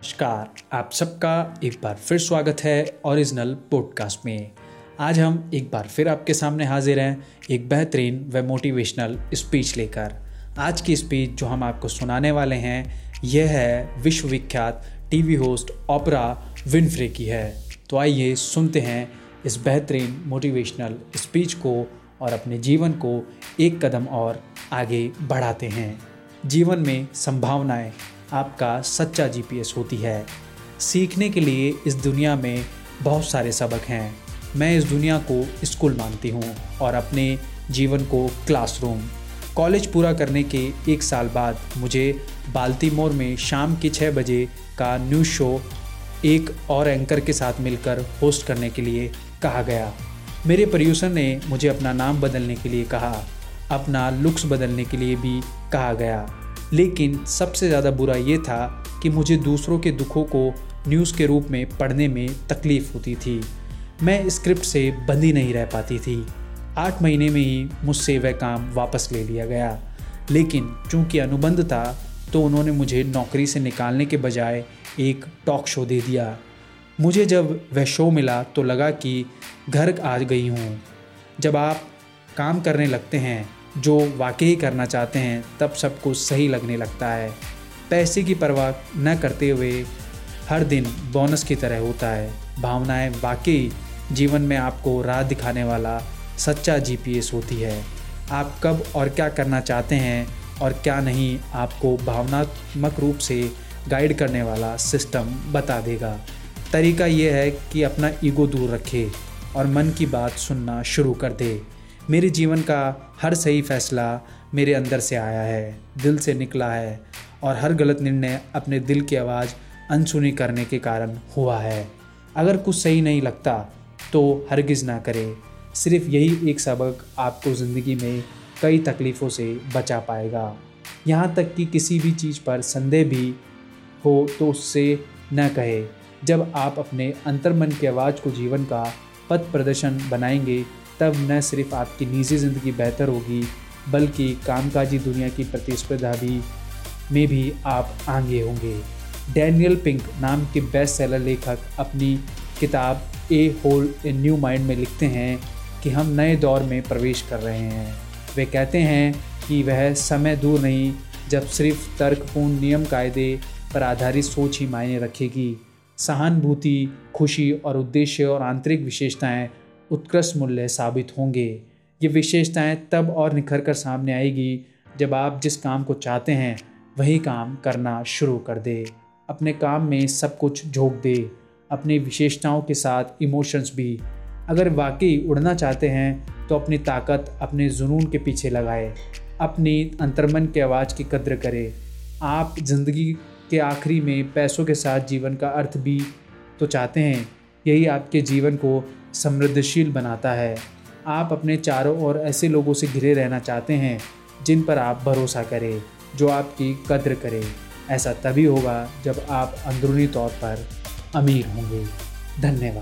नमस्कार, आप सबका एक बार फिर स्वागत है ओरिजिनल पॉडकास्ट में। आज हम एक बार फिर आपके सामने हाजिर हैं एक बेहतरीन व मोटिवेशनल स्पीच लेकर। आज की स्पीच जो हम आपको सुनाने वाले हैं, यह है विश्वविख्यात टीवी होस्ट ओपरा विनफ्रे की है। तो आइए सुनते हैं इस बेहतरीन मोटिवेशनल स्पीच को और अपने जीवन को एक कदम और आगे बढ़ाते हैं। जीवन में संभावनाएँ आपका सच्चा जीपीएस होती है। सीखने के लिए इस दुनिया में बहुत सारे सबक हैं। मैं इस दुनिया को स्कूल मानती हूँ और अपने जीवन को क्लासरूम। कॉलेज पूरा करने के एक साल बाद मुझे बाल्टीमोर में शाम के छः बजे का न्यूज़ शो एक और एंकर के साथ मिलकर होस्ट करने के लिए कहा गया। मेरे प्रोड्यूसर ने मुझे अपना नाम बदलने के लिए कहा, अपना लुक्स बदलने के लिए भी कहा गया। लेकिन सबसे ज़्यादा बुरा ये था कि मुझे दूसरों के दुखों को न्यूज़ के रूप में पढ़ने में तकलीफ़ होती थी। मैं स्क्रिप्ट से बंदी नहीं रह पाती थी। आठ महीने में ही मुझसे वह काम वापस ले लिया गया। लेकिन चूँकि अनुबंध था तो उन्होंने मुझे नौकरी से निकालने के बजाय एक टॉक शो दे दिया। मुझे जब वह शो मिला तो लगा कि घर आ गई हूँ। जब आप काम करने लगते हैं जो वाकई करना चाहते हैं, तब सब कुछ सही लगने लगता है। पैसे की परवाह न करते हुए हर दिन बोनस की तरह होता है। भावनाएँ वाकई जीवन में आपको राह दिखाने वाला सच्चा जीपीएस होती है। आप कब और क्या करना चाहते हैं और क्या नहीं, आपको भावनात्मक रूप से गाइड करने वाला सिस्टम बता देगा। तरीका यह है कि अपना ईगो दूर रखे और मन की बात सुनना शुरू कर दे। मेरे जीवन का हर सही फैसला मेरे अंदर से आया है, दिल से निकला है और हर गलत निर्णय अपने दिल की आवाज़ अनसुनी करने के कारण हुआ है। अगर कुछ सही नहीं लगता तो हरगिज़ ना करें। सिर्फ़ यही एक सबक आपको ज़िंदगी में कई तकलीफ़ों से बचा पाएगा। यहाँ तक कि किसी भी चीज़ पर संदेह भी हो तो उससे न कहे। जब आप अपने अंतर्मन की आवाज़ को जीवन का पथ प्रदर्शन बनाएँगे तब न सिर्फ़ आपकी निजी ज़िंदगी बेहतर होगी, बल्कि कामकाजी दुनिया की प्रतिस्पर्धा भी, में भी आप आगे होंगे। डैनियल पिंक नाम के बेस्ट सेलर लेखक अपनी किताब a whole a new mind में लिखते हैं कि हम नए दौर में प्रवेश कर रहे हैं। वे कहते हैं कि वह समय दूर नहीं, जब सिर्फ़ तर्कपूर्ण नियम कायदे पर आधारित सोच ही मायने रखेगी। सहानुभूति, खुशी और उद्देश्य और आंतरिक विशेषताएँ उत्कृष्ट मूल्य साबित होंगे। ये विशेषताएँ तब और निखर कर सामने आएगी, जब आप जिस काम को चाहते हैं, वही काम करना शुरू कर दे। अपने काम में सब कुछ झोंक दे। अपनी विशेषताओं के साथ इमोशंस भी। अगर वाकई उड़ना चाहते हैं तो अपनी ताकत अपने जुनून के पीछे लगाए। अपनी अंतर्मन के आवाज़ की कद्र करे। आप ज़िंदगी के आखिरी में पैसों के साथ जीवन का अर्थ भी तो चाहते हैं यही आपके जीवन को समृद्धशील बनाता है। आप अपने चारों ओर ऐसे लोगों से घिरे रहना चाहते हैं, जिन पर आप भरोसा करें, जो आपकी कद्र करें। ऐसा तभी होगा जब आप अंदरूनी तौर पर अमीर होंगे। धन्यवाद।